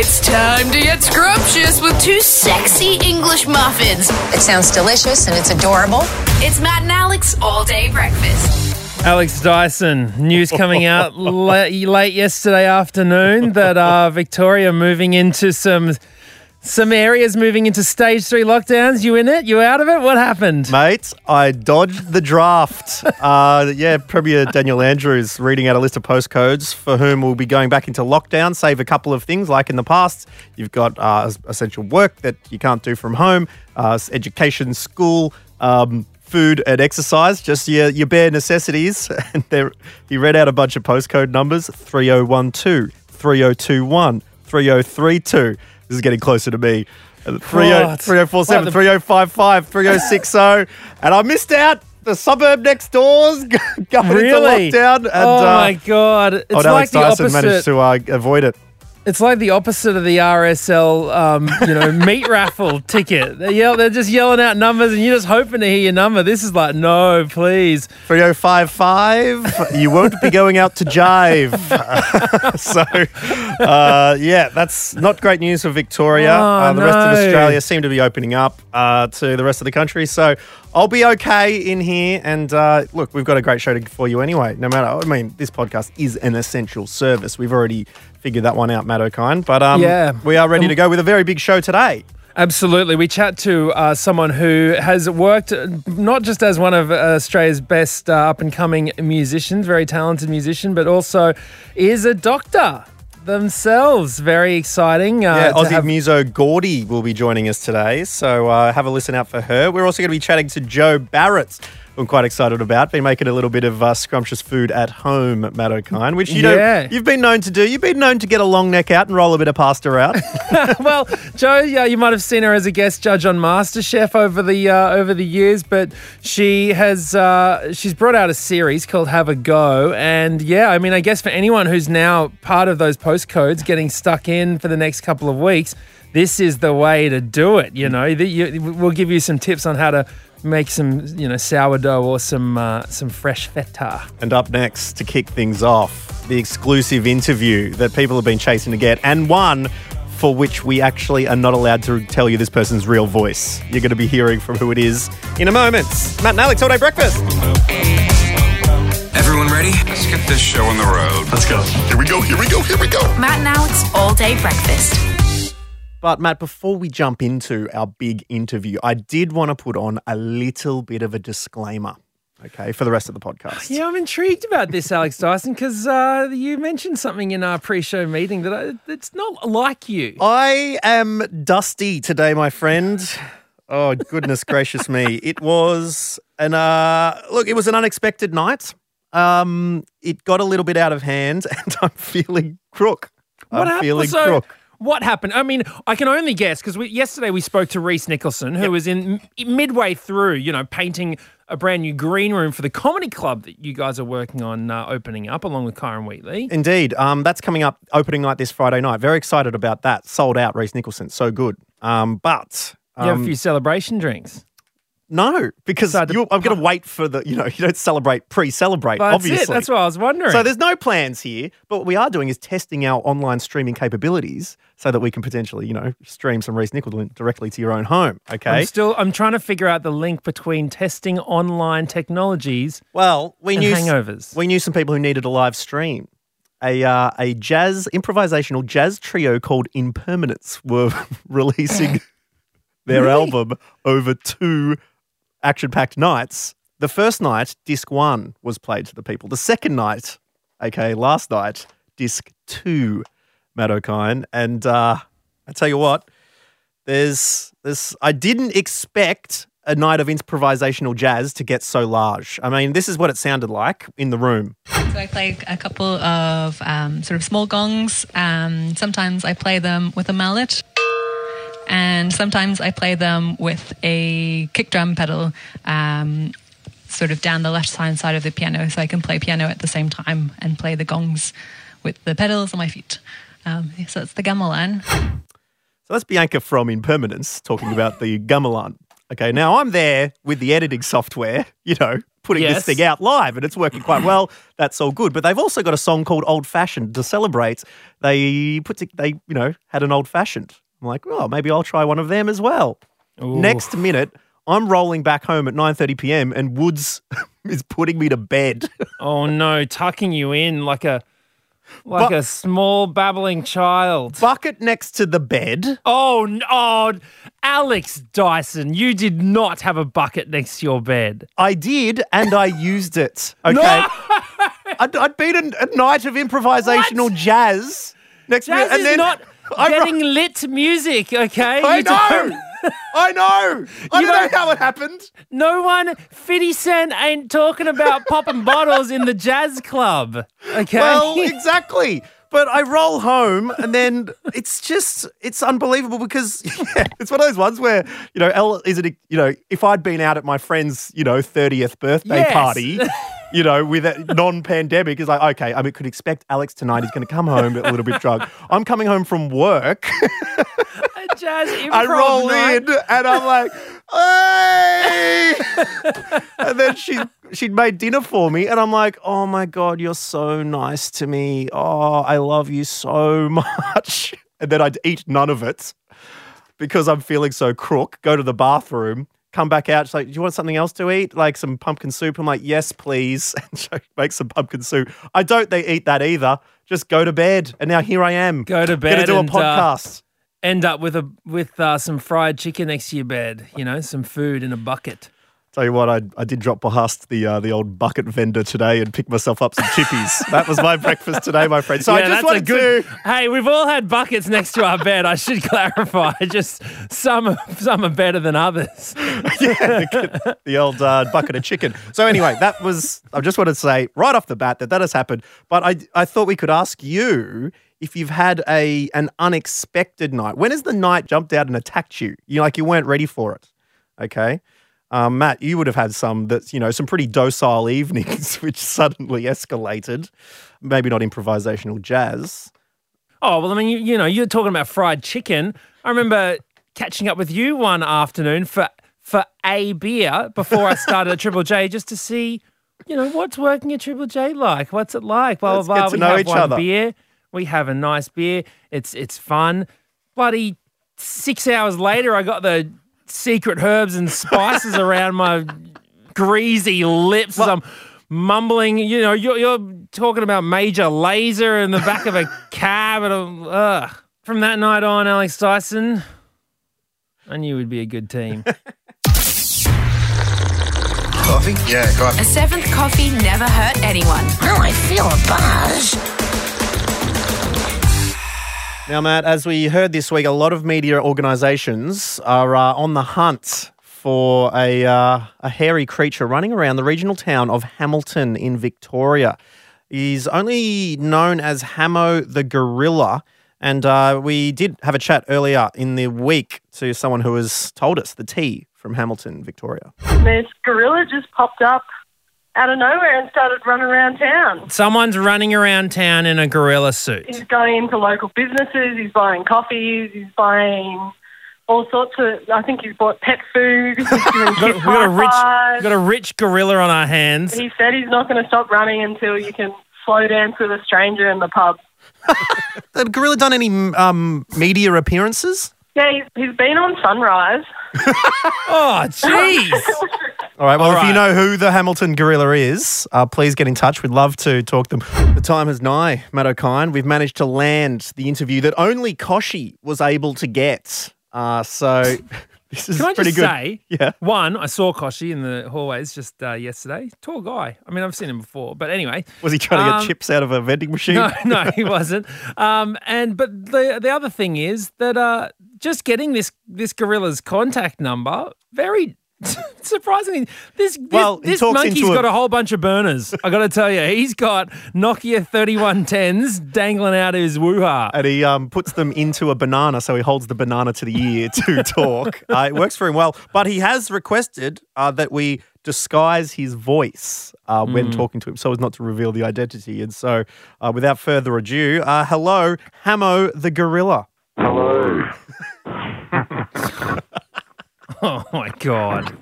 It's time to get scrumptious with two sexy English muffins. It sounds delicious and it's adorable. It's Matt and Alex all day breakfast. Alex Dyson, news coming out late, late yesterday afternoon that uh, Victoria moving into some some areas moving into stage three lockdowns. You in it? You out of it? What happened? Mate, I dodged the draft. uh, yeah, Premier Daniel Andrews reading out a list of postcodes for whom we'll be going back into lockdown, save a couple of things like in the past. You've got uh, essential work that you can't do from home, uh, education, school, um, food and exercise, just your, your bare necessities. And there, he read out a bunch of postcode numbers 3012, 3021, 3032. This is getting closer to me. Uh, 30 What? 3047, What the- 3055, 3060. and I missed out. The suburb next door's going Really? into lockdown. And, oh uh, my god! It's oh, like Alex the Dyson opposite. managed to uh, avoid it. It's like the opposite of the RSL, um, you know, meat raffle ticket. They yell, they're just yelling out numbers, and you're just hoping to hear your number. This is like, no, please. 3055, you won't be going out to jive. so, uh, yeah, that's not great news for Victoria. Oh, uh, the rest of. Australia seem to be opening up uh, to the rest of the country. So, I'll be okay in here. And uh, look, we've got a great show for you anyway. No matter, I mean, this podcast is an essential service. We've already figured that one out, Matt O'Kine. But um, Yeah. we are ready to go with a very big show today. Absolutely. We chat to uh, someone who has worked uh, not just as one of Australia's best uh, up and coming musicians, very talented musician, but also is a doctor themselves. Very exciting. Uh, Yeah, Aussie have- Muso Gordi will be joining us today, so uh, have a listen out for her. We're also going to be chatting to Jo Barrett, I'm quite excited about. Been making a little bit of uh, scrumptious food at home, Matt O'Kine, which you Yeah. know you've been known to do. You've been known to get a long neck out and roll a bit of pasta out. well, Jo, yeah, you might have seen her as a guest judge on MasterChef over the uh, over the years, but she has uh, she's brought out a series called Have a Go, and yeah, I mean, I guess for anyone who's now part of those postcodes, getting stuck in for the next couple of weeks, this is the way to do it. You know, we'll give you some tips on how to make some you know sourdough or some uh, some fresh feta. and up next to kick things off, the exclusive interview that people have been chasing to get, and one for which we actually are not allowed to tell you this person's real voice. You're going to be hearing from who it is in a moment. Matt and Alex, all day breakfast. Everyone ready? Let's get this show on the road. Let's go. Here we go. Here we go. Here we go. Matt and Alex all day breakfast. But Matt, before we jump into our big interview, I did want to put on a little bit of a disclaimer, okay, for the rest of the podcast. Yeah, I'm intrigued about this, Alex Dyson, because uh, you mentioned something in our pre-show meeting that I, it's not like you. I am dusty today, my friend. Oh goodness gracious me! It was an uh, look. It was an unexpected night. Um, it got a little bit out of hand, and I'm feeling crook. I'm happened? feeling So, crook. What happened? I mean, I can only guess because yesterday we spoke to Reese Nicholson, who was in m- midway through, you know, painting a brand new green room for the comedy club that you guys are working on uh, opening up, along with Kyron Wheatley. Indeed. Um, that's coming up opening night this Friday night. Very excited about that. Sold out, Reese Nicholson. So good. Um, but You have um, a few celebration drinks. No, because So I'm going to wait for the, you know, you don't celebrate, pre-celebrate, That's obviously. it. That's what I was wondering. So there's no plans here, but what we are doing is testing our online streaming capabilities so that we can potentially, you know, stream some Reese Nicholson directly to your own home. Okay. I'm still. I'm trying to figure out the link between testing online technologies. well, we and knew hangovers. we knew some people who needed a live stream. A uh, a jazz improvisational jazz trio called Impermanence were releasing their album over two action-packed nights. The first night, disc one was played to the people. The second night, aka last night, disc two, Matt O'Kine. And uh, I tell you what, there's this. I didn't expect a night of improvisational jazz to get so large. I mean, this is what it sounded like in the room. So I play a couple of um, sort of small gongs. Um, sometimes I play them with a mallet. And sometimes I play them with a kick drum pedal, um, sort of down the left hand side of the piano, so I can play piano at the same time and play the gongs with the pedals on my feet. Um, so it's the gamelan. So that's Bianca from Impermanence talking about the gamelan. Okay, now I'm there with the editing software, you know, putting Yes. this thing out live, and it's working quite well. That's all good. But they've also got a song called "Old Fashioned" to celebrate. They put to, they you know had an old fashioned. I'm like, oh, maybe I'll try one of them as well. Next minute, I'm rolling back home at 9:30 p.m. and Woods is putting me to bed. Oh no, tucking you in like a like Bu- a small babbling child. Bucket next to the bed. Oh, n- oh, Alex Dyson, you did not have a bucket next to your bed. I did, and I used it. Okay. No! I'd, I'd been a, a night of improvisational jazz next Jazz and is then not I ro- getting lit music, okay? I You don't- know. I know. I You don't know how it happened. No one, 50 Cent ain't talking about popping bottles in the jazz club, okay? Well, exactly. But I roll home and then it's just it's unbelievable because yeah, it's one of those ones where you know El is it you know if I'd been out at my friend's you know thirtieth birthday Yes. party. You know, with a non-pandemic, is like okay. I mean, could expect Alex tonight. He's going to come home a little bit drunk. I'm coming home from work. jazz improv I roll night. in and I'm like, hey! and then she she'd made dinner for me, and I'm like, oh my god, you're so nice to me. Oh, I love you so much. And then I'd eat none of it because I'm feeling so crook. Go to the bathroom. Come back out. She's like, Do you want something else to eat? Like some pumpkin soup? I'm like, Yes, please. And she makes some pumpkin soup. I don't they eat that either. Just go to bed. And now here I am. Go to bed. Gonna do a and, uh, podcast. End up with a with uh, some fried chicken next to your bed, you know, some food in a bucket. Tell you what, I, I did drop past the uh, the old bucket vendor today and pick myself up some chippies. that was my breakfast today, my friend. So I just that's a wanted good. to. Hey, we've all had buckets next to our bed. I should clarify. Just some some are better than others. the old uh, bucket of chicken. So anyway, that was. I just wanted to say right off the bat that that has happened. But I I thought we could ask you if you've had a an unexpected night. When has the night jumped out and attacked you? You like you weren't ready for it. Okay. Um, Matt, you would have had some that's, you know, some pretty docile evenings which suddenly escalated. Maybe not improvisational jazz. Oh well, I mean, you, you know, you're talking about fried chicken. I remember catching up with you one afternoon for for a beer before I started at Triple J, just to see, you know, what's working at Triple J like. What's it like? Blah Let's blah blah. we know have each one other. beer. We have a nice beer. It's it's fun. Bloody six hours later, I got the secret herbs and spices around my greasy lips as I'm mumbling. You know, you're, you're talking about Major Lazer in the back of a cab. And I'm, ugh. From that night on, Alex Dyson, I knew we'd be a good team. Coffee? Yeah, coffee. A seventh coffee never hurt anyone. Oh, I feel a buzz. Now, Matt, as we heard this week, a lot of media organisations are uh, on the hunt for a, uh, a hairy creature running around the regional town of Hamilton in Victoria. He's only known as Hamo the gorilla. And uh, we did have a chat earlier in the week to someone who has told us the tea from Hamilton, Victoria. this gorilla just popped up out of nowhere and started running around town. Someone's running around town in a gorilla suit. He's going into local businesses, he's buying coffees, he's buying all sorts of. I think he's bought pet food. He's doing We've got, we've got a rich, we've got a rich gorilla on our hands. He said he's not going to stop running until you can slow dance with a stranger in the pub. Has the gorilla done any um, media appearances? Yeah, he's, he's been on Sunrise. Oh, jeez. All right. Well, All if you know who the Hamilton gorilla is, uh, please get in touch. We'd love to talk to them. The time is nigh, Matt O'Kine. We've managed to land the interview that only Koshi was able to get. Uh, so this is Can I pretty just good. say, Yeah. one, I saw Koshi in the hallways just uh, yesterday. Tall guy. I mean, I've seen him before, but anyway. Was he trying to get Um, chips out of a vending machine? No, no, he wasn't. Um, and but the the other thing is that uh, just getting this this gorilla's contact number very. Surprisingly, this this, Well, he this talks monkey's into a- got a whole bunch of burners. I got to tell you, he's got Nokia thirty one tens dangling out of his woo-ha. And he um, puts them into a banana, so he holds the banana to the ear to talk. Uh, it works for him well, but he has requested uh, that we disguise his voice uh, when talking to him, so as not to reveal the identity. And so, uh, without further ado, uh, hello, Hamo the gorilla. Oh my god!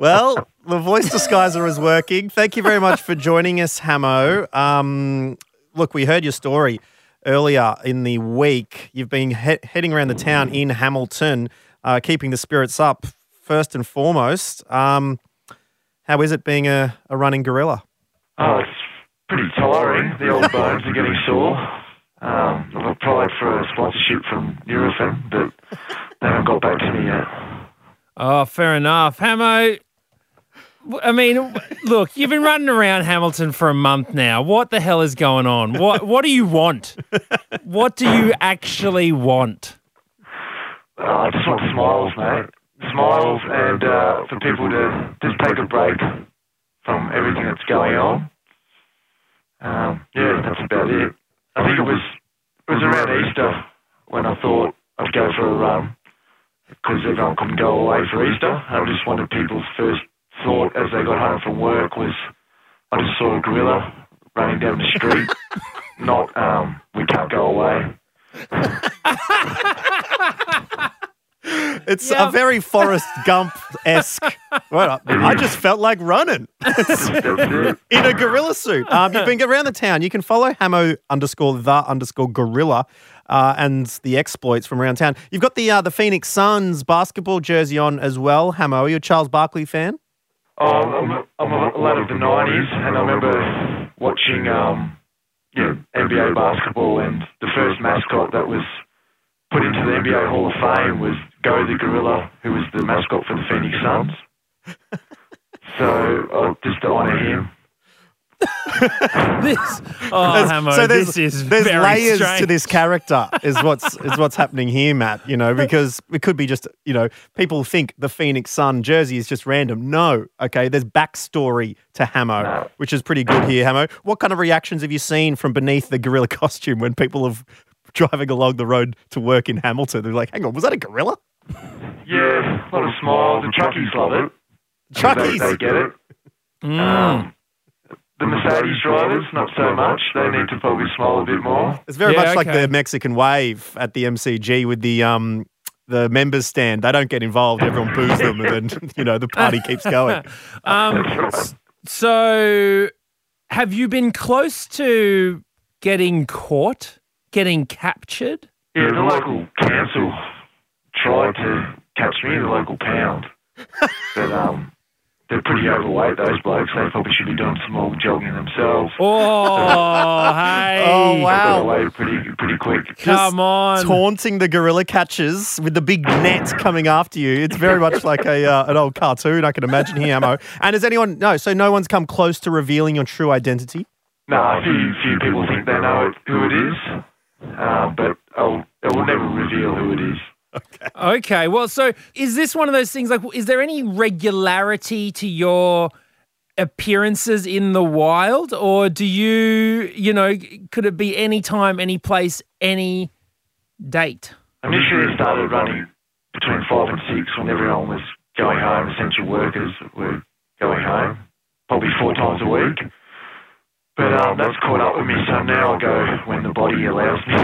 Well, the voice disguiser is working. Thank you very much for joining us, Hamo. Um, look, we heard your story earlier in the week. You've been he- heading around the town in Hamilton, uh, keeping the spirits up first and foremost. Um, how is it being a, a running gorilla? Oh, it's pretty tiring. The old bones are getting sore. Um, I've applied for a sponsorship from Nurofen, but they haven't got back to me yet. Oh, fair enough. Hamo, I mean, look, you've been running around Hamilton for a month now. What the hell is going on? What What do you want? What do you actually want? Uh, I just want smiles, mate. Smiles and uh, for people to just take a break from everything that's going on. Um, yeah, that's about it. I think it was it was around Easter when I thought I'd go for a run because everyone couldn't go away for Easter. I just wanted people's first thought as they got home from work was I just saw a gorilla running down the street. Not um, we can't go away. It's Yeah. a very Forrest Gump esque. Well, I just felt like running in a gorilla suit. Um, you've been around the town. You can follow Hamo underscore the underscore gorilla uh, and the exploits from around town. You've got the uh, the Phoenix Suns basketball jersey on as well. Hamo, are you a Charles Barkley fan? Oh, I'm, a- I'm a lad of the 90s, and I remember watching um, yeah, NBA basketball, and the first mascot that was put into the NBA Hall of Fame was Go the Gorilla, who was the mascot for the Phoenix Suns. so, uh, just to honour him. This, oh, There's- Hamo, so there's, this is there's very layers strange. to this character is what's is what's happening here, Matt. You know, because it could be just you know people think the Phoenix Sun jersey is just random. No, okay, there's backstory to Hamo, No. which is pretty good here, Hamo. What kind of reactions have you seen from beneath the gorilla costume when people have driving along the road to work in Hamilton? They're like, hang on, was that a gorilla? Yeah, a lot of smiles. The truckies love it. Truckies. They, they get it. Mm. Um, the Mercedes drivers, not so much. They need to probably smile a bit more. It's very Yeah, much like the Mexican wave at the MCG with the um the members stand. They don't get involved. Everyone boos them, and then you know the party keeps going. Um, so, have you been close to getting caught, getting captured? Yeah, the local council tried to catch me, in the local pound. But um, they're pretty overweight, those blokes. They probably should be doing some more jogging themselves. Oh, hey. Oh, wow. Got away pretty, pretty quick. Come on. taunting the gorilla catchers with the big net coming after you. It's very much like a uh, an old cartoon. I can imagine here, Hamo. And has anyone? No, so no one's come close to revealing your true identity. No, a few, few people think they know who it is, uh, but I'll, I will never reveal who it is. Okay, okay. well, so is this one of those things like, is there any regularity to your appearances in the wild? Or do you, you know, could it be any time, any place, any date? Initially, started running between five and six when everyone was going home. Essential workers were going home, probably four times a week. But um, that's caught up with me, so now I go when the body allows me.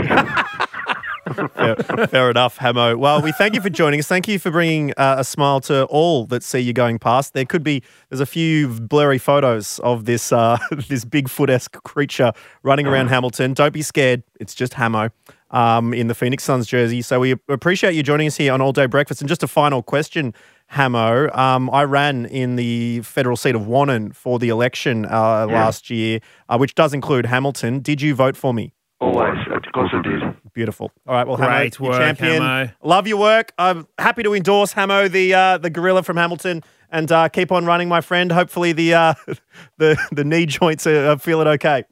Fair, fair enough, Hamo. Well, we thank you for joining us. Thank you for bringing uh, a smile to all that see you going past. There could be there's a few blurry photos of this uh, this Bigfoot esque creature running around Hamilton. Don't be scared. It's just Hamo. Um, in the Phoenix Suns jersey. So we appreciate you joining us here on All Day Breakfast. And just a final question, Hamo. Um, I ran in the federal seat of Wannon for the election uh, last year, uh, which does include Hamilton. Did you vote for me? Always, of course I did. Beautiful. All right, well, Hamo, Great your work, champion. Hamo. Love your work. I'm happy to endorse Hamo, the uh, the gorilla from Hamilton, and uh, keep on running, my friend. Hopefully, the uh, the the knee joints are, are feeling okay.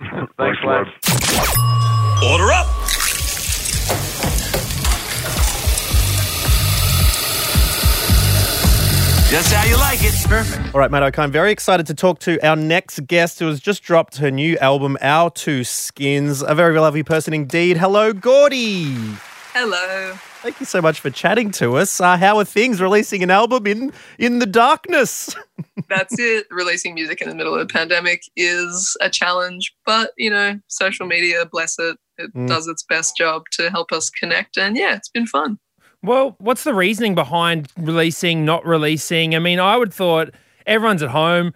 Thanks, lads. Order up! Just how you like it. Perfect. All right, mate. Okay, I'm very excited to talk to our next guest, who has just dropped her new album, Our Two Skins. A very lovely person indeed. Hello, Gordi. Hello. Thank you so much for chatting to us. Uh, how are things? Releasing an album in in the darkness. That's it. Releasing music in the middle of a pandemic is a challenge, but you know, social media, bless it, it Mm. does its best job to help us connect. And yeah, it's been fun. Well, what's the reasoning behind releasing, not releasing? I mean, I would thought everyone's at home.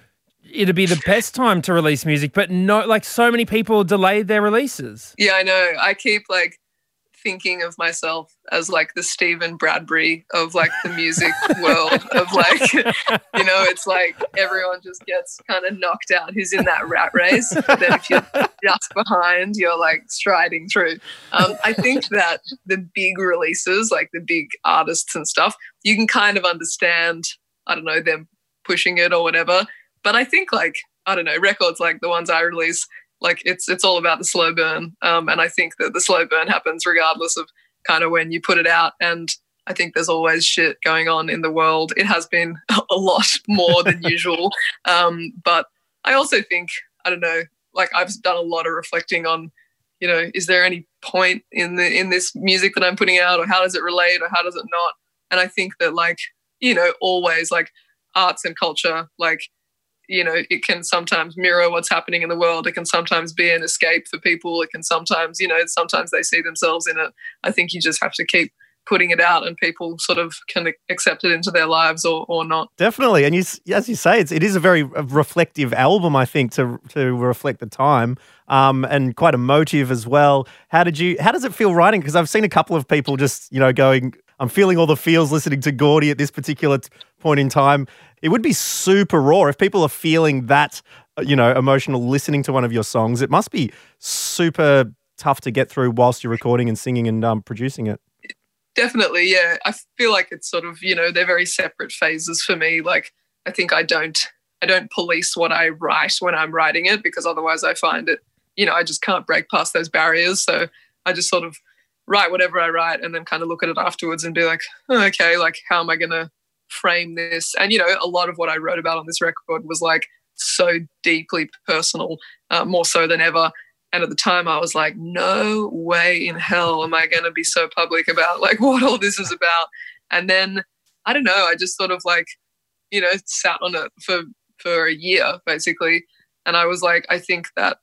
It'd be the best time to release music, but no, like so many people delayed their releases. Yeah, I know. I keep like thinking of myself as like the Steven Bradbury of like the music world of like you know it's like everyone just gets kind of knocked out who's in that rat race but then if you're just behind you're like striding through. Um, I think that the big releases like the big artists and stuff you can kind of understand I don't know them pushing it or whatever but I think like I don't know records like the ones I release like it's it's all about the slow burn. Um, and i think that the slow burn happens regardless of kind of when you put it out. And i think there's always shit going on in the world. It has been a lot more than usual. Um, but i also think i don't know like i've done a lot of reflecting on you know is there any point in the in this music that i'm putting out or how does it relate or how does it not? And i think that like you know always like arts and culture like you know it can sometimes mirror what's happening in the world it can sometimes be an escape for people it can sometimes you know sometimes they see themselves in it i think you just have to keep putting it out and people sort of can accept it into their lives or, or not Definitely, and you, as you say, it's, it is a very uh, reflective album. I think to to reflect the time, um, and quite emotive as well. How did you? How does it feel writing? Because I've seen a couple of people just you know going, I'm feeling all the feels listening to Gordi at this particular t- point in time. It would be super raw if people are feeling that uh, you know emotional listening to one of your songs. It must be super tough to get through whilst you're recording and singing and um, producing it. definitely yeah i feel like it's sort of you know they're very separate phases for me like i think i don't i don't police what i write when i'm writing it because otherwise i find it you know i just can't break past those barriers so i just sort of write whatever i write and then kind of look at it afterwards and be like oh, okay like how am i going to frame this? And you know a lot of what i wrote about on this record was like so deeply personal uh, more so than ever. And at the time i was like no way in hell am i going to be so public about like what all this is about. And then i don't know i just sort of like you know sat on it for for a year basically. And i was like i think that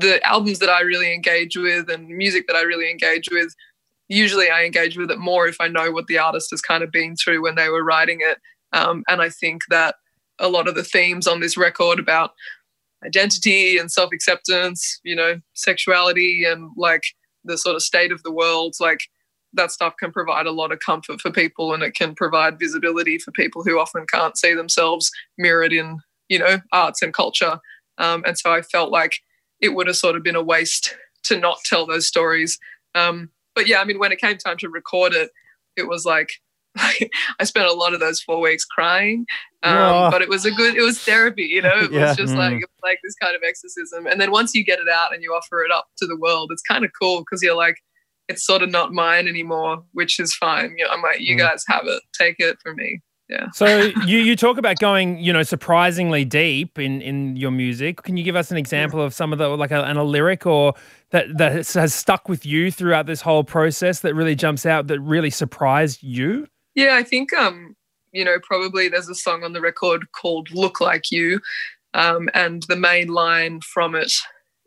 the albums that i really engage with and music that i really engage with usually i engage with it more if i know what the artist has kind of been through when they were writing it um, and i think that a lot of the themes on this record about identity and self acceptance, you know, sexuality and like the sort of state of the world, like that stuff can provide a lot of comfort for people and it can provide visibility for people who often can't see themselves mirrored in, you know, arts and culture. Um, and so I felt like it would have sort of been a waste to not tell those stories. Um, but yeah, I mean, when it came time to record it, it was like, I spent a lot of those four weeks crying, um, Whoa. but it was a good, it was therapy, you know, it Yeah. was just like, Mm. was like this kind of exorcism. And then once you get it out and you offer it up to the world, it's kind of cool because you're like, it's sort of not mine anymore, which is fine. You know, I'm like, you Mm. guys have it, take it from me. Yeah. So you you talk about going, you know, surprisingly deep in in your music. Can you give us an example of some of the like a, and a lyric or that that has- has stuck with you throughout this whole process that really jumps out that really surprised you? Yeah, I think um, you know, probably there's a song on the record called Look Like You. Um, and the main line from it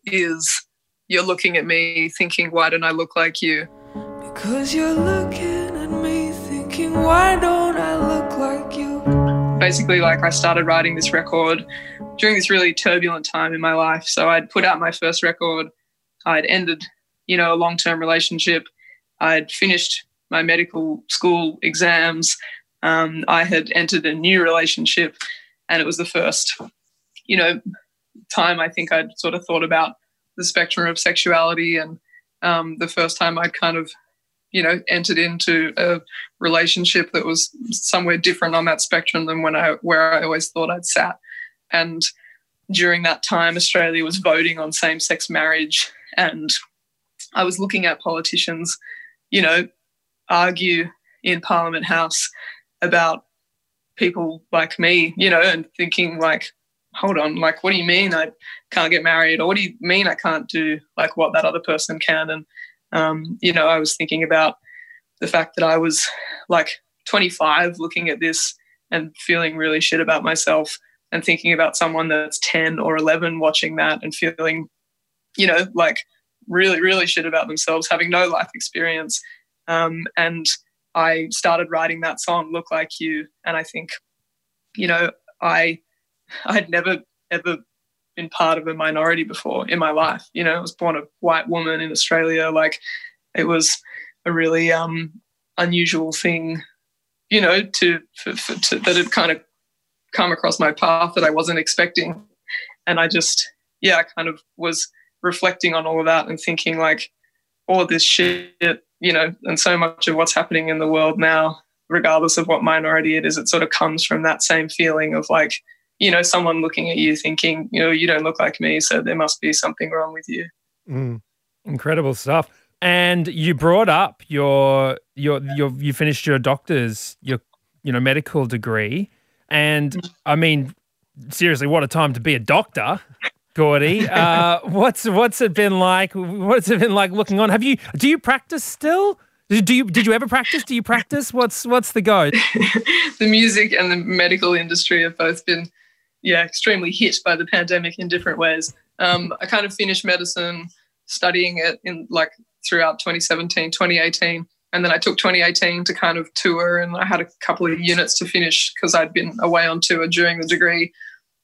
is you're looking at me thinking, why don't I look like you? Because you're looking at me thinking, why don't Basically, like I started writing this record during this really turbulent time in my life. So I'd put out my first record, I'd ended, you know, a long term relationship, I'd finished my medical school exams, um, I had entered a new relationship, and it was the first, you know, time I think I'd sort of thought about the spectrum of sexuality and um, the first time I'd kind of, you know, entered into a relationship that was somewhere different on that spectrum than when I where I always thought I'd sat. And during that time, Australia was voting on same-sex marriage, and I was looking at politicians, you know, argue in Parliament House about people like me, you know, and thinking like, hold on, like, what do you mean I can't get married, or what do you mean I can't do like what that other person can? And um, you know, I was thinking about the fact that I was like 25 looking at this and feeling really shit about myself and thinking about someone that's 10 or 11 watching that and feeling, you know, like really, really shit about themselves, having no life experience. Um, and I started writing that song, Look Like You. And I think, you know, I I'd never ever been part of a minority before in my life. You know, I was born a white woman in Australia. Like it was a really um, unusual thing, you know, to, for, for, to that had kind of come across my path that I wasn't expecting. And I just, yeah, I kind of was reflecting on all of that and thinking like all this shit, you know, and so much of what's happening in the world now, regardless of what minority it is, it sort of comes from that same feeling of like, you know, someone looking at you thinking, you know, you don't look like me, so there must be something wrong with you. Mm. Incredible stuff. And you brought up your your your you finished your doctor's your you know medical degree, and I mean seriously, what a time to be a doctor. Gordi, uh, what's what's it been like? What's it been like looking on? Have you do you practice still? Do you did you ever practice? Do you practice? What's what's the go? the music and the medical industry have both been yeah extremely hit by the pandemic in different ways. Um, I kind of finished medicine studying it in like throughout 2017, 2018. And then I took 2018 to kind of tour, and I had a couple of units to finish because I'd been away on tour during the degree.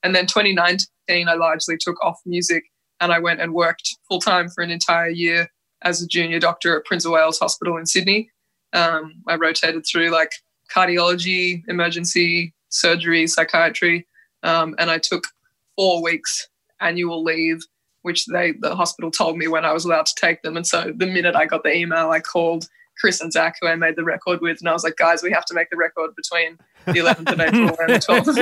And then 2019, I largely took off music and I went and worked full time for an entire year as a junior doctor at Prince of Wales Hospital in Sydney. Um, I rotated through like cardiology, emergency surgery, psychiatry, um, and I took four weeks annual leave which they the hospital told me when I was allowed to take them. And so the minute I got the email, I called Chris and Zach, who I made the record with, and I was like, guys, we have to make the record between the 11th of April and the 12th of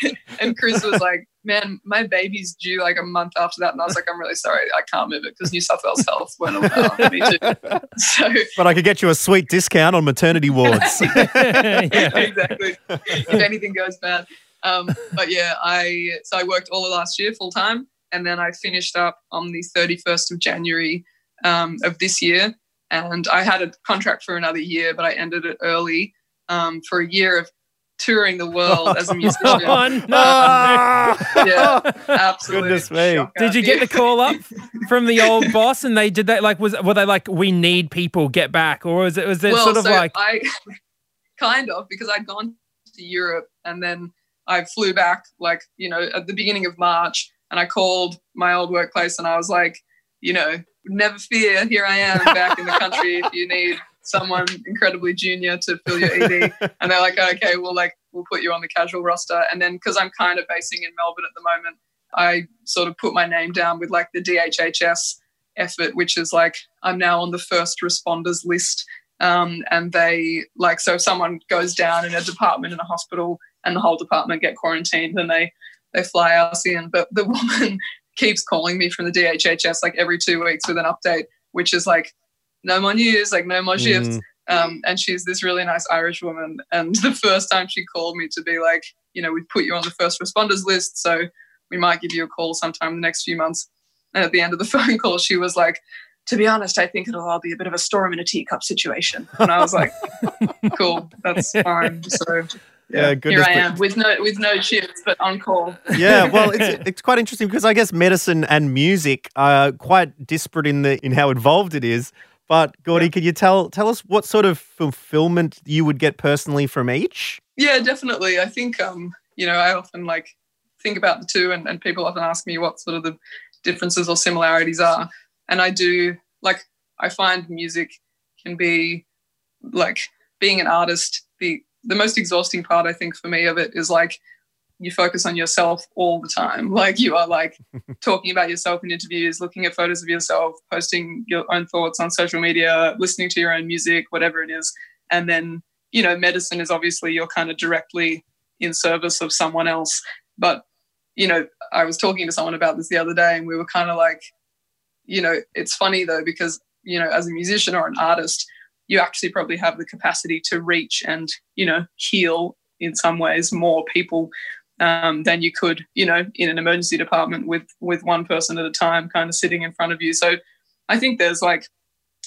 May. and Chris was like, man, my baby's due like a month after that. And I was like, I'm really sorry, I can't move it because New South Wales Health won't allow me to. So, but I could get you a sweet discount on maternity wards. yeah, exactly. If anything goes bad. Um, but yeah, I so I worked all of last year full time and then I finished up on the 31st of January um, of this year. And I had a contract for another year, but I ended it early um, for a year of touring the world as a musician. oh, no. yeah, absolutely. Goodness me. Did you get the call up from the old boss and they did that like was were they like we need people get back or was it was it well, sort of so like I kind of because I'd gone to Europe and then I flew back like you know at the beginning of March and I called my old workplace and I was like, you know, never fear, here I am back in the country if you need someone incredibly junior to fill your ED. And they're like, okay, well, like, we'll put you on the casual roster. And then because I'm kind of basing in Melbourne at the moment, I sort of put my name down with like the DHHS effort, which is like, I'm now on the first responders list. Um, and they like, so if someone goes down in a department in a hospital and the whole department get quarantined, then they they fly us in. But the woman keeps calling me from the DHHS like every two weeks with an update, which is like, no more news, like no more shifts. Mm. Um, and she's this really nice Irish woman. And the first time she called me to be like, you know, we've put you on the first responders list, so we might give you a call sometime in the next few months. And at the end of the phone call, she was like, to be honest, I think it'll all be a bit of a storm in a teacup situation. And I was like, cool, that's fine. So Yeah, here. I am with no with no shifts, but on call. yeah, well, it's, it's quite interesting because I guess medicine and music are quite disparate in the in how involved it is. But Gordi, could you tell tell us what sort of fulfillment you would get personally from each? Yeah, definitely. I think um, you know, I often like think about the two and, and people often ask me what sort of the differences or similarities are. And I do like I find music can be like being an artist, the the most exhausting part I think for me of it is like you focus on yourself all the time. Like you are like talking about yourself in interviews, looking at photos of yourself, posting your own thoughts on social media, listening to your own music, whatever it is. And then, you know, medicine is obviously you're kind of directly in service of someone else. But, you know, I was talking to someone about this the other day and we were kind of like, you know, it's funny though, because, you know, as a musician or an artist, you actually probably have the capacity to reach and, you know, heal in some ways more people um, than you could, you know, in an emergency department with with one person at a time, kind of sitting in front of you. So I think there's like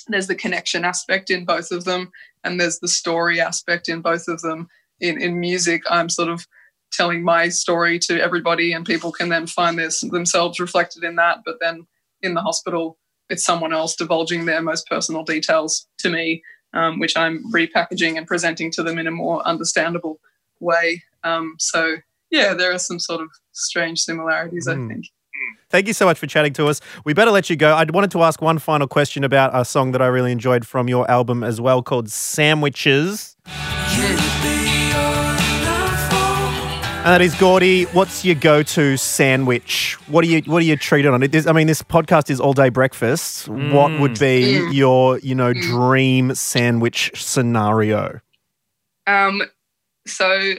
there's the connection aspect in both of them, and there's the story aspect in both of them. In in music, I'm sort of telling my story to everybody, and people can then find this themselves reflected in that. But then in the hospital, it's someone else divulging their most personal details to me, um, which I'm repackaging and presenting to them in a more understandable way. Um, so yeah, there are some sort of strange similarities. I Hmm. think. Thank you so much for chatting to us. We better let you go. I wanted to ask one final question about a song that I really enjoyed from your album as well called Sandwiches. And that is Gordi. What's your go-to sandwich? What do you what do you treat it on? It is, I mean, this podcast is all day breakfast. What would be Mm. your you know dream sandwich scenario? Um, so,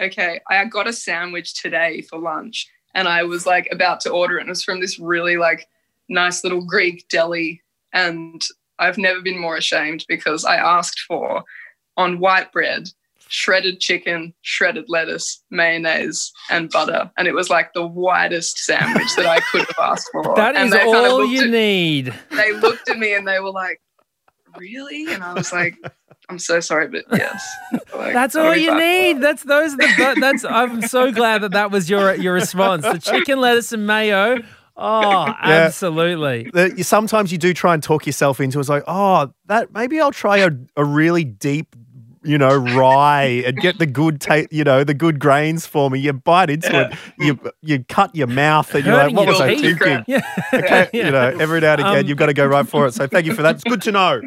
okay, I got a sandwich today for lunch, and I was like about to order it. And it was from this really like nice little Greek deli, and I've never been more ashamed because I asked for on white bread shredded chicken, shredded lettuce, mayonnaise, and butter, and it was like the whitest sandwich that I could have asked for. That and is they kind of all you at- need. They looked at me and they were like, "Really?" And I was like, "I'm so sorry, but yes." Like, That's all you fine. need. That's those. Are the, that- that's. I'm so glad that that was your your response. The chicken, lettuce, and mayo. Oh, absolutely. The- you- sometimes you do try and talk yourself into it. It's like, oh, that maybe I'll try a, a really deep, you know, rye and get the good taste, you know, the good grains for me. You bite into it, you you cut your mouth, and you're like, what your was I teeth. thinking? Yeah. Okay, you know, every now and again, Um, you've got to go right for it. So thank you for that. It's good to know.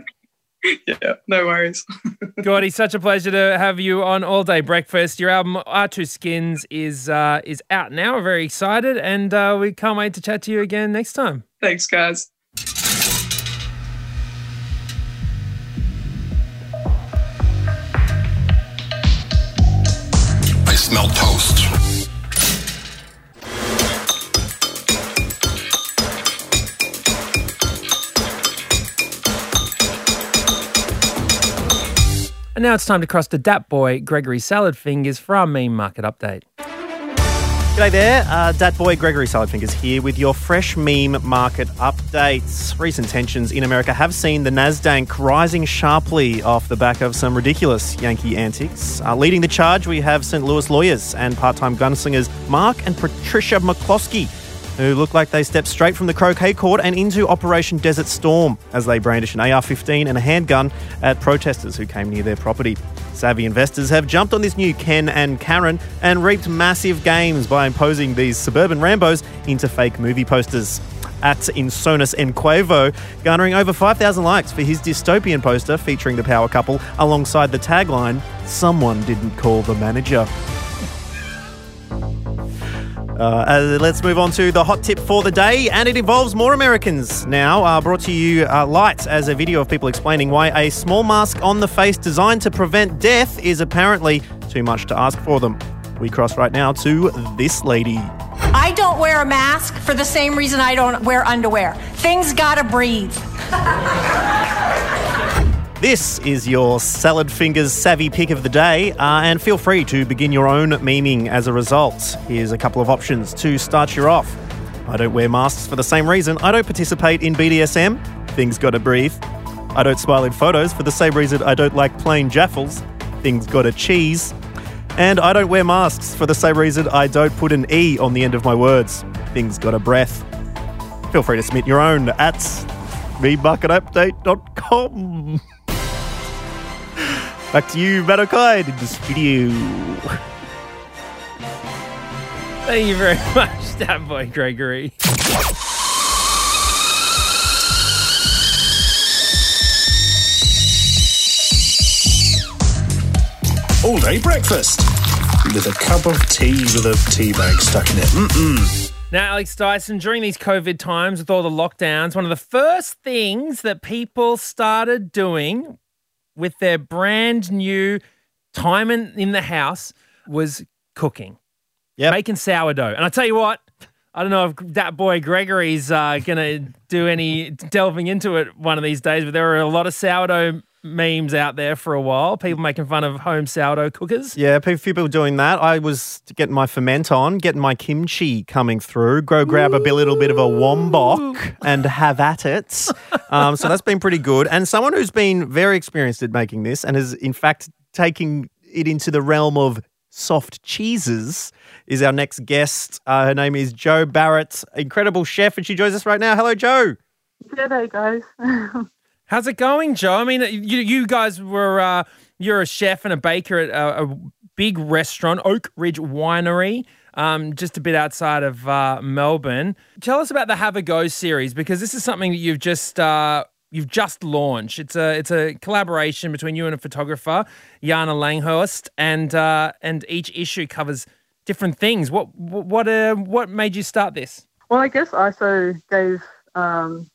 Yeah, no worries. Gordi, such a pleasure to have you on All Day Breakfast. Your album Our Two Skins is uh, is out now. We're very excited, and uh, we can't wait to chat to you again next time. Thanks, guys. Smell toast. And now it's time to cross to Dat Boy Gregory Salad Fingers for our Meme Market Update. G'day there, uh, Dat Boy Gregory Saladfingers here with your fresh meme market updates. Recent tensions in America have seen the Nasdaq rising sharply off the back of some ridiculous Yankee antics. Uh, leading the charge, we have St. Louis lawyers and part-time gunslingers Mark and Patricia McCloskey, who look like they stepped straight from the croquet court and into Operation Desert Storm as they brandish an AR-15 and a handgun at protesters who came near their property. Savvy investors have jumped on this new Ken and Karen and reaped massive gains by imposing these suburban Rambos into fake movie posters. At Insonus Enquevo, garnering over 5,000 likes for his dystopian poster featuring the power couple alongside the tagline, Someone Didn't Call the Manager. Uh, uh, let's move on to the hot tip for the day, and it involves more Americans now. Uh, brought to you uh, light as a video of people explaining why a small mask on the face designed to prevent death is apparently too much to ask for them. We cross right now to this lady. I don't wear a mask for the same reason I don't wear underwear. Things gotta breathe. This is your Salad Fingers savvy pick of the day, uh, and feel free to begin your own memeing as a result. Here's a couple of options to start you off. I don't wear masks for the same reason. I don't participate in BDSM. Things gotta breathe. I don't smile in photos for the same reason I don't like plain jaffles. Things gotta cheese. And I don't wear masks for the same reason I don't put an E on the end of my words. Things got a breath. Feel free to submit your own at memarketupdate.com. Back to you, Matt O'Kine, in the studio. Thank you very much, Dat Boy Gregory. All day breakfast with a cup of tea with a tea bag stuck in it. Mm-mm. Now, Alex Dyson, during these COVID times with all the lockdowns, one of the first things that people started doing with their brand new time in, in the house was cooking. Yeah. Making sourdough. And I tell you what, I don't know if that boy Gregory's uh, going to do any delving into it one of these days, but there are a lot of sourdough memes out there for a while. People making fun of home sourdough cookers. Yeah, pe- people doing that. I was getting my ferment on, getting my kimchi coming through. Go grab a bit, little bit of a wombok and have at it. Um, so that's been pretty good. And someone who's been very experienced at making this and is, in fact, taking it into the realm of soft cheeses is our next guest. Uh, her name is Jo Barrett, incredible chef, and she joins us right now. Hello, Jo. G'day, guys. How's it going, Jo? I mean, you, you guys were uh, you're a chef and a baker at a, a big restaurant, Oakridge Winery, um, just a bit outside of uh, Melbourne. Tell us about the Have a Go series because this is something that you've just uh, you've just launched. It's a it's a collaboration between you and a photographer, Jana Langhurst, and uh, and each issue covers different things. What what uh, what made you start this? Well, I guess ISO gave um,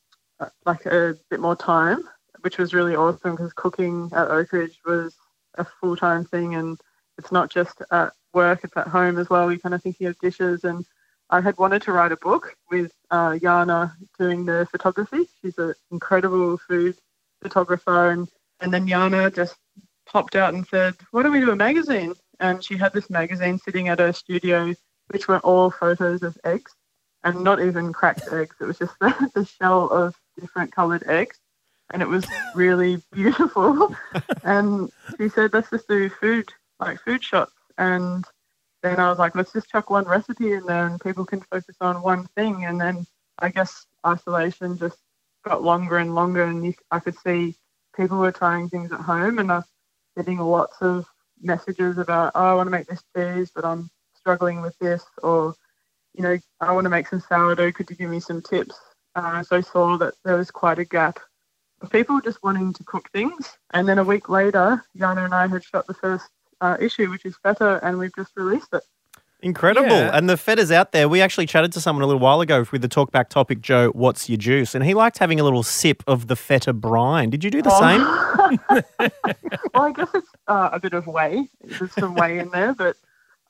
like a bit more time, which was really awesome because cooking at Oakridge was a full time thing, and it's not just at work; it's at home as well. You're kind of thinking of dishes, and I had wanted to write a book with uh, Jana doing the photography. She's an incredible food photographer, and and then Yana just popped out and said, "Why don't we do a magazine?" And she had this magazine sitting at her studio, which were all photos of eggs, and not even cracked eggs. It was just the, the shell of different coloured eggs, and it was really beautiful. and she said, "Let's just do food, like food shots." And then I was like, "Let's just chuck one recipe in there, and people can focus on one thing." And then I guess isolation just got longer and longer, and you, I could see people were trying things at home, and I was getting lots of messages about, "Oh, I want to make this cheese, but I'm struggling with this," or you know, I want to make some sourdough. Could you give me some tips? Uh, so I saw that there was quite a gap of people just wanting to cook things. And then a week later, Jana and I had shot the first uh, issue, which is Feta, and we've just released it. Incredible. Yeah. And the fetta's out there. We actually chatted to someone a little while ago with the talkback topic, Joe, what's your juice? And he liked having a little sip of the feta brine. Did you do the same? Oh. well, I guess it's uh, a bit of whey. There's some whey in there, but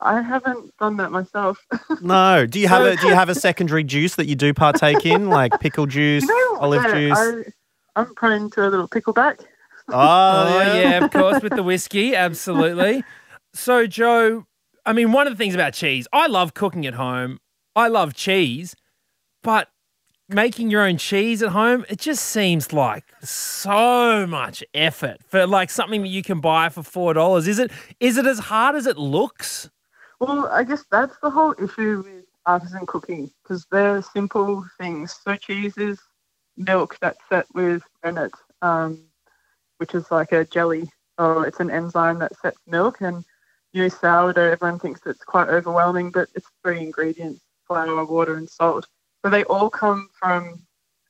I haven't done that myself. No. Do you have a do you have a secondary juice that you do partake in, like pickle juice, You know, olive yeah, juice? I, I'm prone to a little pickleback. Oh, Oh, yeah. Oh, yeah, of course, with the whiskey, absolutely. So, Jo, I mean, one of the things about cheese, I love cooking at home. I love cheese, but making your own cheese at home, it just seems like so much effort for like something that you can buy for four dollars. Is it is it as hard as it looks? Well, I guess that's the whole issue with artisan cooking because they're simple things. So cheese is milk that's set with rennet, um, which is like a jelly, or it's an enzyme that sets milk. And you sourdough, everyone thinks it's quite overwhelming, but it's three ingredients: flour, water, and salt. So they all come from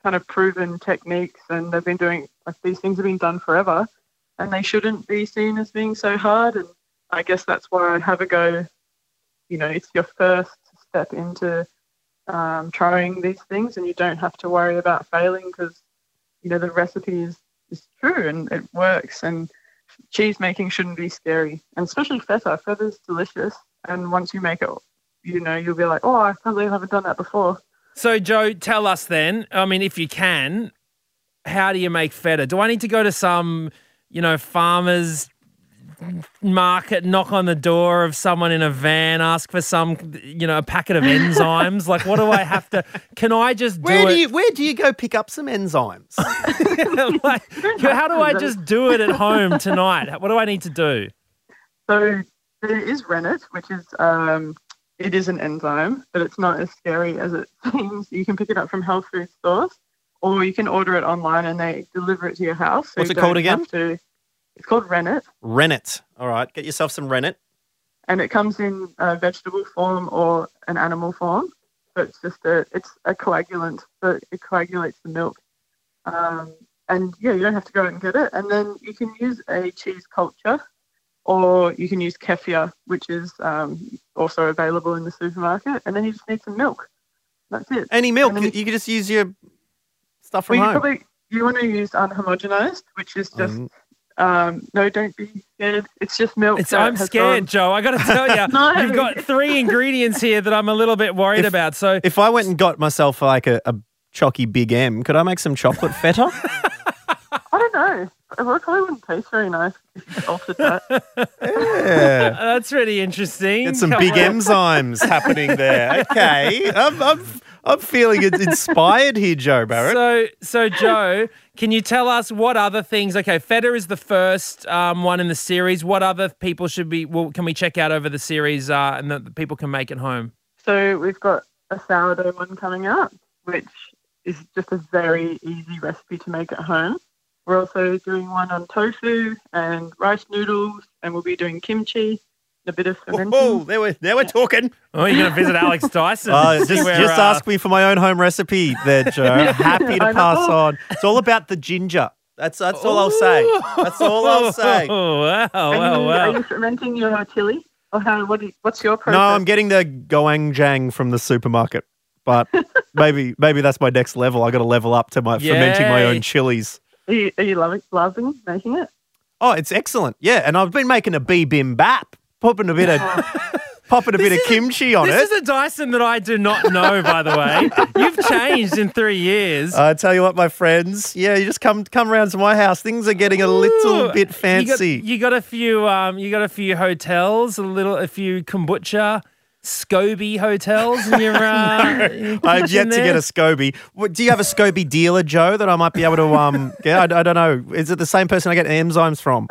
kind of proven techniques, and they've been doing like these things have been done forever, and they shouldn't be seen as being so hard. And I guess that's why I have a go you know, it's your first step into um, trying these things, and you don't have to worry about failing because you know the recipe is, is true and it works. And cheese making shouldn't be scary, and especially feta. Feta is delicious, and once you make it, you know, you'll be like, oh, I can't believe I haven't done that before. So, Jo, tell us then. I mean, if you can, how do you make feta? Do I need to go to some, you know, farmers market, knock on the door of someone in a van, ask for some, you know, a packet of enzymes? like, what do I have to? Can I just do Where do it? you where do you go pick up some enzymes? like, how do I just do it at home tonight? What do I need to do? So there is rennet, which is um, it is an enzyme, but it's not as scary as it seems. You can pick it up from health food stores, or you can order it online and they deliver it to your house. So What's you it called again? have to- it's called rennet, rennet. All right, get yourself some rennet. and it comes in a vegetable form or an animal form. So it's just a it's a coagulant, so it coagulates the milk. Um, and yeah, you don't have to go out and get it. And then you can use a cheese culture, or you can use kefir, which is um, also available in the supermarket. And then you just need some milk. That's it. Any milk. Then You can just use your stuff from well, you home. probably you want to use unhomogenized, which is just Um, um, no, don't be scared. It's just milk. It's, I'm scared, gone- Jo. I got to tell you, No. you've got three ingredients here that I'm a little bit worried about. So, if I went and got myself like a, a chalky Big M, could I make some chocolate feta? I don't know. It probably wouldn't taste very nice if you salted that. yeah. That's really interesting. Get some Come big on. enzymes happening there. Okay. I'm, I'm, I'm feeling inspired here, Jo Barrett. So, so Jo, can you tell us what other things? Okay, Feta is the first um, one in the series. What other people should be? Well, can we check out over the series uh, and that people can make at home? So we've got a sourdough one coming up, which is just a very easy recipe to make at home. We're also doing one on tofu and rice noodles, and we'll be doing kimchi a bit of fermenting. Oh, there we're, there we're talking. Oh, you're going to visit Alex Dyson. Uh, just where, just uh, ask me for my own home recipe there, Jo. Happy to pass on. It's all about the ginger. That's that's all I'll say. That's all I'll say. Oh, wow, Are, wow, you, wow. are you fermenting your chili? Or how? What? You, what's your process? No, I'm getting the gochujang from the supermarket. But maybe maybe that's my next level. I got to level up to my fermenting my own chilies. Are you, are you loving, loving making it? Oh, it's excellent. Yeah, and I've been making a bibimbap, popping a bit of popping a bit of kimchi on it. This it. is a Dyson that I do not know, by the way. You've changed in three years. I tell you what, my friends. Yeah, you just come come around to my house. Things are getting a little bit fancy. You got, you got a few. Um, you got a few hotels, a little, a few kombucha, SCOBY hotels in your. Uh, your I've yet to get a SCOBY. What, do you have a SCOBY dealer, Jo, that I might be able to um get? I, I don't know. Is it the same person I get enzymes from?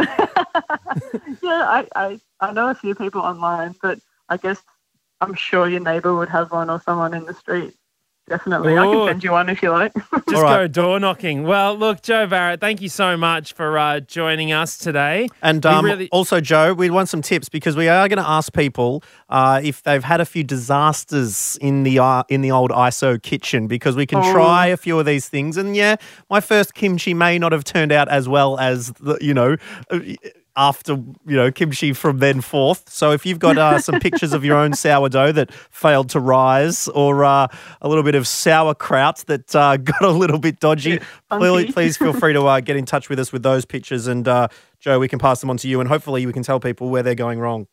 Yeah, I, I, I know a few people online, but I guess I'm sure your neighbour would have one or someone in the street. Definitely. I can send you one if you like. Just All right. go door knocking. Well, look, Jo Barrett, thank you so much for uh, joining us today. And um, really- also, Jo, we want some tips because we are going to ask people uh, if they've had a few disasters in the uh, in the old ISO kitchen because we can Oh. try a few of these things. And yeah, my first kimchi may not have turned out as well as the, you know. After you know kimchi from then forth, so if you've got uh, some pictures of your own sourdough that failed to rise, or uh, a little bit of sauerkraut that uh, got a little bit dodgy, please, please feel free to uh, get in touch with us with those pictures, and uh, Jo, we can pass them on to you, and hopefully we can tell people where they're going wrong.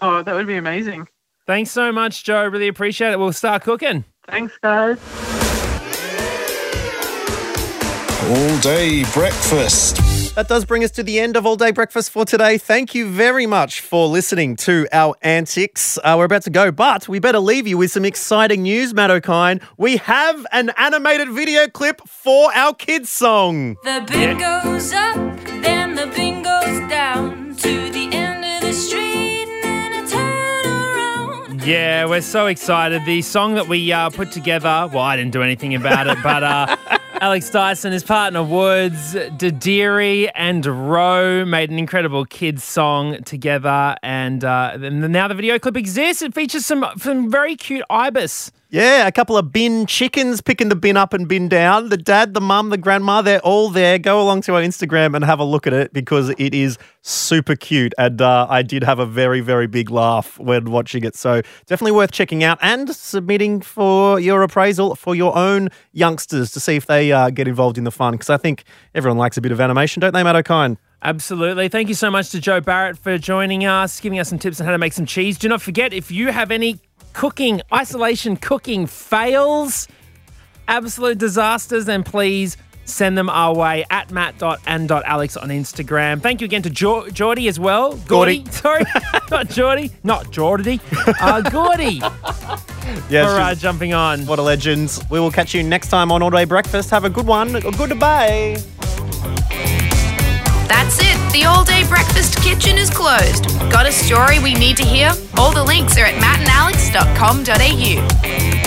oh, that would be amazing. Thanks so much, Jo. Really appreciate it. We'll start cooking. Thanks, guys. All day breakfast. That does bring us to the end of all day breakfast for today. Thank you very much for listening to our antics. Uh, we're about to go, but we better leave you with some exciting news, Matt O'Kine. We have an animated video clip for our kids' song. The bin goes up, then the bin goes down to the end of the street, and then a turn around. Yeah, we're so excited. The song that we uh, put together, well, I didn't do anything about it, but uh, Alex Dyson, his partner Woods, Dadiri, and Roe made an incredible kids song together. And, uh, and now the video clip exists. It features some, some very cute ibis. Yeah, a couple of bin chickens picking the bin up and bin down. The dad, the mum, the grandma, they're all there. Go along to our Instagram and have a look at it because it is super cute. And uh, I did have a very, very big laugh when watching it. So definitely worth checking out and submitting for your appraisal for your own youngsters to see if they uh, get involved in the fun. Because I think everyone likes a bit of animation, don't they, Matt O'Kine? Absolutely. Thank you so much to Jo Barrett for joining us, giving us some tips on how to make some cheese. Do not forget if you have any cooking, isolation cooking fails, absolute disasters, then please send them our way at matt.and.alex on Instagram. Thank you again to jo- Geordie as well. Gordi. Sorry, not Geordie, not Geordie. Uh, Gordi Yes, for uh, jumping on. what a legend. We will catch you next time on All Day Breakfast. Have a good one. Goodbye. That's it. The all day breakfast kitchen is closed. Got a story we need to hear? All the links are at mattandalex.com.au.